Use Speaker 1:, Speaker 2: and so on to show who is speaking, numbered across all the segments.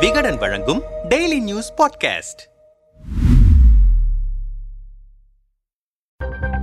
Speaker 1: விகடன் வழங்கும் daily news podcast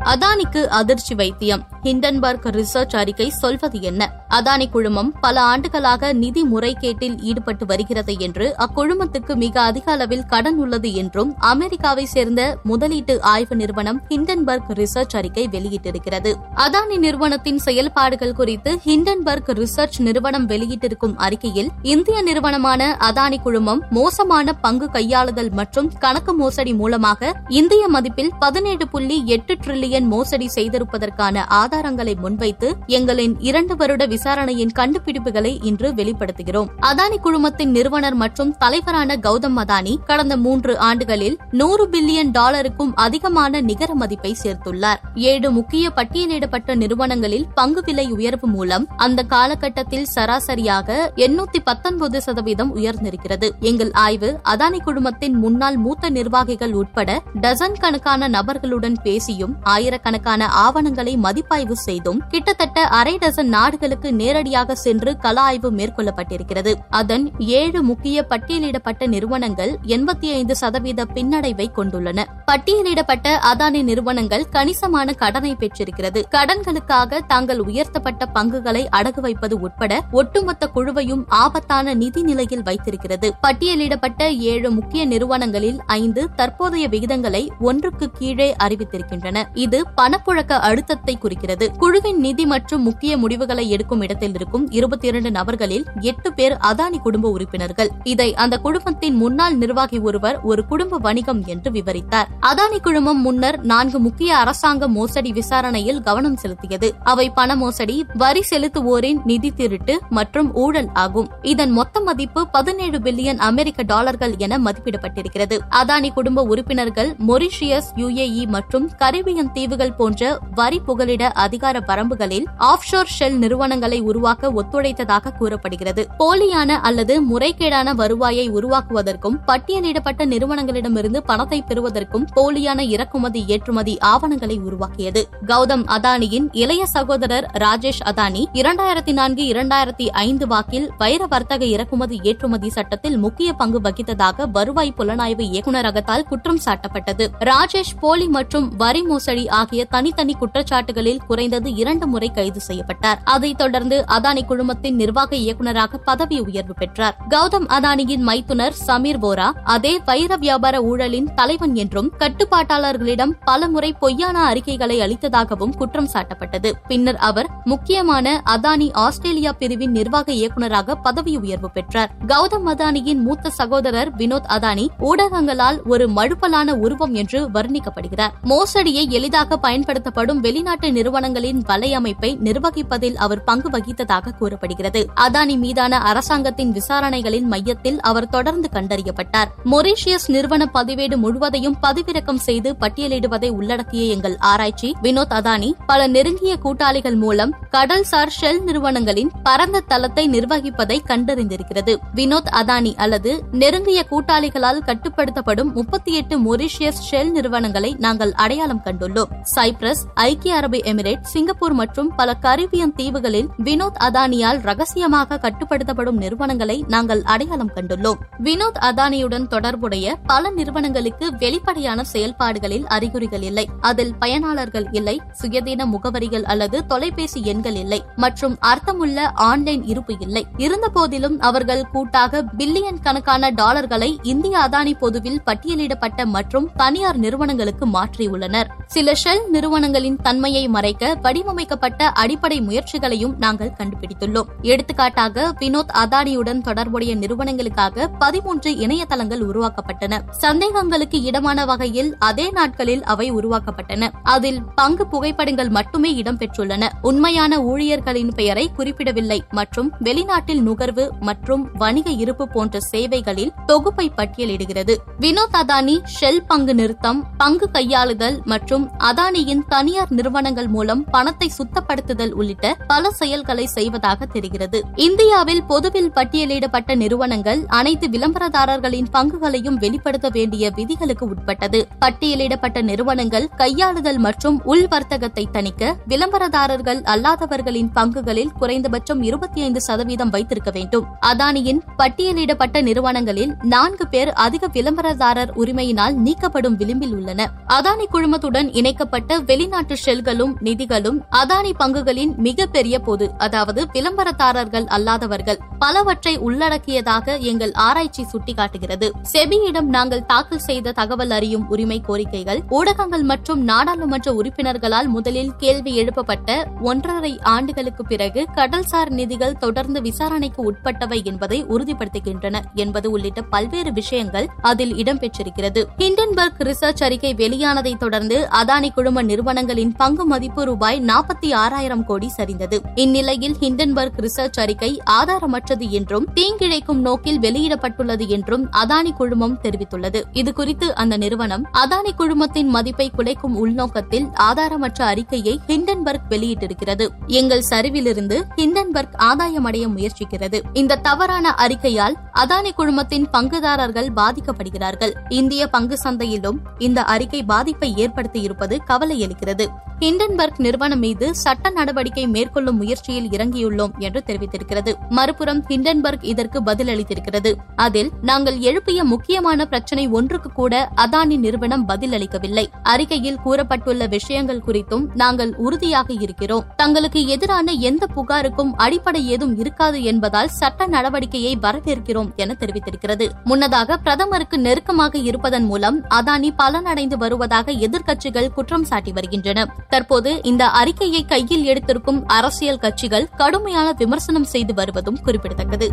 Speaker 2: அதானிக்கு அதிர்ச்சி வைத்தியம். ஹிண்டன்பர்க் ரிசர்ச் அறிக்கை சொல்வது என்ன? அதானி குழுமம் பல ஆண்டுகளாக நிதி முறைகேட்டில் ஈடுபட்டு வருகிறது என்று அக்குழுமத்துக்கு மிக அதிக அளவில் கடன் உள்ளது என்றும் அமெரிக்காவை சேர்ந்த முதலீட்டு ஆய்வு நிறுவனம் ஹிண்டன்பர்க் ரிசர்ச் அறிக்கை வெளியிட்டிருக்கிறது. அதானி நிறுவனத்தின் செயல்பாடுகள் குறித்து ஹிண்டன்பர்க் ரிசர்ச் நிறுவனம் வெளியிட்டிருக்கும் அறிக்கையில் இந்திய நிறுவனமான அதானி குழுமம் மோசமான பங்கு கையாளுதல் மற்றும் கணக்கு மோசடி மூலமாக இந்திய மதிப்பில் பதினேழு புள்ளி எட்டு டிரில்லியன் மோசடி செய்திருப்பதற்கான ஆதாரங்களை முன்வைத்து எங்களின் இரண்டு வருட விசாரணையின் கண்டுபிடிப்புகளை இன்று வெளிப்படுத்துகிறோம். அதானி குழுமத்தின் நிறுவனர் மற்றும் தலைவரான கௌதம் அதானி கடந்த மூன்று ஆண்டுகளில் நூறு பில்லியன் டாலருக்கும் அதிகமான நிகர மதிப்பை சேர்த்துள்ளார். ஏழு முக்கிய பட்டியலிடப்பட்ட நிறுவனங்களில் பங்கு விலை உயர்வு மூலம் அந்த காலகட்டத்தில் சராசரியாக எண்ணூத்தி பத்தொன்பது சதவீதம் உயர்ந்திருக்கிறது. எங்கள் ஆய்வு அதானி குழுமத்தின் முன்னாள் மூத்த நிர்வாகிகள் உட்பட டசன் கணக்கான நபர்களுடன் பேசியும் ஆயிரக்கணக்கான ஆவணங்களை மதிப்பாய்வு செய்தும் கிட்டத்தட்ட அரை டசன் நாடுகளுக்கு நேரடியாக சென்று கள ஆய்வு மேற்கொள்ளப்பட்டிருக்கிறது. அதன் ஏழு முக்கிய பட்டியலிடப்பட்ட நிறுவனங்கள் எண்பத்தி ஐந்து சதவீத பின்னடைவை கொண்டுள்ளன. பட்டியலிடப்பட்ட அதானி நிறுவனங்கள் கணிசமான கடனை பெற்றிருக்கிறது. கடன்களுக்காக தாங்கள் உயர்த்தப்பட்ட பங்குகளை அடகு வைப்பது உட்பட ஒட்டுமொத்த குழுவையும் ஆபத்தான நிதி நிலையில் வைத்திருக்கிறது. பட்டியலிடப்பட்ட ஏழு முக்கிய நிறுவனங்களில் ஐந்து தற்போதைய விகிதங்களை ஒன்றுக்கு கீழே அறிவித்திருக்கின்றன. இது பணப்புழக்க அழுத்தத்தை குறிக்கிறது. குழுவின் நிதி மற்றும் முக்கிய முடிவுகளை எடுக்கும் இடத்தில் இருக்கும் இருபத்தி இரண்டு நபர்களில் எட்டு பேர் அதானி குடும்ப உறுப்பினர்கள். இதை அந்த குடும்பத்தின் முன்னாள் நிர்வாகி ஒருவர் ஒரு குடும்ப வணிகம் என்று விவரித்தார். அதானி குழுமம் முன்னர் நான்கு முக்கிய அரசாங்க மோசடி விசாரணையில் கவனம் செலுத்தியது. அவை பண மோசடி வரி செலுத்துவோரின் நிதி திருட்டு மற்றும் ஊழல் ஆகும். இதன் மொத்த மதிப்பு பதினேழு பில்லியன் அமெரிக்க டாலர்கள் என மதிப்பிடப்பட்டிருக்கிறது. அதானி குடும்ப உறுப்பினர்கள் மொரிஷியஸ் யுஏஇ மற்றும் கரிபியன் தீவுகள் போன்ற வரி புகலிட அதிகார வரம்புகளில் ஆப்ஷோர் ஷெல் நிறுவனங்கள் உருவாக்க ஒத்துழைத்ததாக கூறப்படுகிறது. போலியான அல்லது முறைகேடான வருவாயை உருவாக்குவதற்கும் பட்டியலிடப்பட்ட நிறுவனங்களிடமிருந்து பணத்தை பெறுவதற்கும் போலியான இறக்குமதி ஏற்றுமதி ஆவணங்களை உருவாக்கியது. கௌதம் அதானியின் இளைய சகோதரர் ராஜேஷ் அதானி இரண்டாயிரத்தி நான்கு இரண்டாயிரத்தி ஐந்து வாக்கில் வைர வர்த்தக இறக்குமதி ஏற்றுமதி சட்டத்தில் முக்கிய பங்கு வகித்ததாக வருவாய் புலனாய்வு இயக்குநரகத்தால் குற்றம் சாட்டப்பட்டது. ராஜேஷ் போலி மற்றும் வரி மோசடி ஆகிய தனித்தனி குற்றச்சாட்டுகளில் குறைந்தது இரண்டு முறை கைது செய்யப்பட்டார். அதைத் தொடர்ந்து தொடர்ந்து அதானி குழுமத்தின் நிர்வாக இயக்குநராக பதவி உயர்வு பெற்றார். கௌதம் அதானியின் மைத்துனர் சமீர் போரா அதே வைர வியாபார ஊழலின் தலைவன் என்றும் கட்டுப்பாட்டாளர்களிடம் பலமுறை பொய்யான அறிக்கைகளை அளித்ததாகவும் குற்றம் சாட்டப்பட்டது. பின்னர் அவர் முக்கியமான அதானி ஆஸ்திரேலியா பிரிவின் நிர்வாக இயக்குநராக பதவி உயர்வு பெற்றார். கௌதம் அதானியின் மூத்த சகோதரர் வினோத் அதானி ஊடகங்களால் ஒரு மழுப்பலான உருவம் என்று வர்ணிக்கப்படுகிறார். மோசடியை எளிதாக பயன்படுத்தப்படும் வெளிநாட்டு நிறுவனங்களின் வலையமைப்பை நிர்வகிப்பதில் அவர் பங்கு வகித்ததாக கூறப்படுகிறது. அதானி மீதான அரசாங்கத்தின் விசாரணைகளின் மையத்தில் அவர் தொடர்ந்து கண்டறியப்பட்டார். மொரீஷியஸ் நிறுவன பதிவேடு முழுவதையும் பதிவிறக்கம் செய்து பட்டியலிடுவதை உள்ளடக்கிய எங்கள் ஆராய்ச்சி வினோத் அதானி பல நெருங்கிய கூட்டாளிகள் மூலம் கடல்சார் ஷெல் நிறுவனங்களின் பரந்த தளத்தை நிர்வகிப்பதை கண்டறிந்திருக்கிறது. வினோத் அதானி அல்லது நெருங்கிய கூட்டாளிகளால் கட்டுப்படுத்தப்படும் முப்பத்தி எட்டு மொரீஷியஸ் ஷெல் நிறுவனங்களை நாங்கள் அடையாளம் கண்டுள்ளோம். சைப்ரஸ் ஐக்கிய அரபு எமிரேட் சிங்கப்பூர் மற்றும் பல கரீபியன் தீவுகளில் வினோத் அதானியால் ரகசியமாக கட்டுப்படுத்தப்படும் நிறுவனங்களை நாங்கள் அடையாளம் கண்டுள்ளோம். வினோத் அதானியுடன் தொடர்புடைய பல நிறுவனங்களுக்கு வெளிப்படையான செயல்பாடுகளில் அறிகுறிகள் இல்லை. அதில் பயனாளர்கள் இல்லை சுயதீன முகவரிகள் அல்லது தொலைபேசி எண்கள் இல்லை மற்றும் அர்த்தமுள்ள ஆன்லைன் இருப்பு இல்லை. இருந்தபோதிலும் அவர்கள் கூட்டாக பில்லியன் கணக்கான டாலர்களை இந்திய அதானி பொதுவில் பட்டியலிடப்பட்ட மற்றும் தனியார் நிறுவனங்களுக்கு மாற்றியுள்ளனர் சில ஷெல் நிறுவனங்களின் தன்மையை மறைக்க வடிவமைக்கப்பட்ட அடிப்படை முயற்சிகளையும் நாங்கள் கண்டுபிடித்துள்ளோம். எடுத்துக்காட்டாக வினோத் அதானியுடன் தொடர்புடைய நிறுவனங்களுக்காக பதிமூன்று இணையதளங்கள் உருவாக்கப்பட்டன. சந்தேகங்களுக்கு இடமான வகையில் அதே நாட்களில் அவை உருவாக்கப்பட்டன. அதில் பங்கு புகைப்படங்கள் மட்டுமே இடம்பெற்றுள்ளன. உண்மையான ஊழியர்களின் பெயரை குறிப்பிடவில்லை. மற்றும் வெளிநாட்டில் நுகர்வு மற்றும் வணிக இருப்பு போன்ற சேவைகளில் தொகுப்பை பட்டியலிடுகிறது. வினோத் அதானி ஷெல் பங்கு நிறுத்தம் பங்கு கையாளுதல் மற்றும் அதானியின் தனியார் நிறுவனங்கள் மூலம் பணத்தை சுத்தப்படுத்துதல் உள்ளிட்ட பல செயல் செயல்களை செய்வதாக தெரிகிறது. இந்தியாவில் பொதுவில் பட்டியலிடப்பட்ட நிறுவனங்கள் அனைத்து விளம்பரதாரர்களின் பங்குகளையும் வெளிப்படுத்த வேண்டிய விதிகளுக்கு உட்பட்டது. பட்டியலிடப்பட்ட நிறுவனங்கள் கையாளுதல் மற்றும் உள் வர்த்தகத்தை தணிக்க விளம்பரதாரர்கள் அல்லாதவர்களின் பங்குகளில் குறைந்தபட்சம் இருபத்தி ஐந்து சதவீதம் வைத்திருக்க வேண்டும். அதானியின் பட்டியலிடப்பட்ட நிறுவனங்களில் நான்கு பேர் அதிக விளம்பரதாரர் உரிமையினால் நீக்கப்படும் விளிம்பில் உள்ளன. அதானி குழுமத்துடன் இணைக்கப்பட்ட வெளிநாட்டு ஷெல்களும் நிதிகளும் அதானி பங்குகளின் மிகப்பெரிய பொது உள்ளது அதாவது விளம்பரதாரர்கள் அல்லாதவர்கள் பலவற்றை உள்ளடக்கியதாக எங்கள் ஆராய்ச்சி சுட்டிக்காட்டுகிறது. செபியிடம் நாங்கள் தாக்கல் செய்த தகவல் அறியும் உரிமை கோரிக்கைகள் ஊடகங்கள் மற்றும் நாடாளுமன்ற உறுப்பினர்களால் முதலில் கேள்வி எழுப்பப்பட்ட ஒன்றரை ஆண்டுகளுக்கு பிறகு கடல்சார் நிதிகள் தொடர்ந்து விசாரணைக்கு உட்பட்டவை என்பதை உறுதிப்படுத்துகின்றன என்பது உள்ளிட்ட பல்வேறு விஷயங்கள் அதில் இடம்பெற்றிருக்கிறது. ஹிண்டன்பர்க் ரிசர்ச் அறிக்கை வெளியானதை தொடர்ந்து அதானி குழும நிறுவனங்களின் பங்கு மதிப்பு ரூபாய் நாற்பத்தி ஆறாயிரம் கோடி சரிந்தது. இந்நிலையில் ஹிண்டன்பர்க் ரிசர்ச் அறிக்கை ஆதாரமற்றது என்றும் தீங்கிழைக்கும் நோக்கில் வெளியிடப்பட்டுள்ளது என்றும் அதானி குழுமம் தெரிவித்துள்ளது. இதுகுறித்து அந்த நிறுவனம் அதானி குழுமத்தின் மதிப்பை குலைக்கும் உள்நோக்கத்தில் ஆதாரமற்ற அறிக்கையை ஹிண்டன்பர்க் வெளியிட்டிருக்கிறது. எங்கள் சரிவிலிருந்து ஹிண்டன்பர்க் ஆதாயமடைய முயற்சிக்கிறது. இந்த தவறான அறிக்கையால் அதானி குழுமத்தின் பங்குதாரர்கள் பாதிக்கப்படுகிறார்கள். இந்திய பங்கு சந்தையிலும் இந்த அறிக்கை பாதிப்பை ஏற்படுத்தியிருப்பது கவலையளிக்கிறது. ஹிண்டன்பர்க் நிறுவனம் மீது சட்ட நடவடிக்கை மேற்கொள்ளும் முயற்சியில் இறங்கியுள்ளோம் என்று தெரிவித்திருக்கிறது. மறுபுறம் ஹிண்டன்பர்க் இதற்கு பதிலளித்திருக்கிறது. அதில் நாங்கள் எழுப்பிய முக்கியமான பிரச்சினை ஒன்றுக்கு கூட அதானி நிறுவனம் பதிலளிக்கவில்லை. அறிக்கையில் கூறப்பட்டுள்ள விஷயங்கள் குறித்தும் நாங்கள் உறுதியாக இருக்கிறோம். தங்களுக்கு எதிரான எந்த புகாருக்கும் அடிப்படை ஏதும் இருக்காது என்பதால் சட்ட நடவடிக்கையை வரவேற்கிறோம் என தெரிவித்திருக்கிறது. முன்னதாக பிரதமருக்கு நெருக்கமாக இருப்பதன் மூலம் அதானி பலனடைந்து வருவதாக எதிர்க்கட்சிகள் குற்றம் சாட்டி வருகின்றன. தற்போது இந்த அறிக்கையை கையில் எடுத்திருக்கும் அரசியல் கட்சிகள் கடுமையான விமர்சனம் செய்து வருவதும் குறிப்பிடத்தக்கது.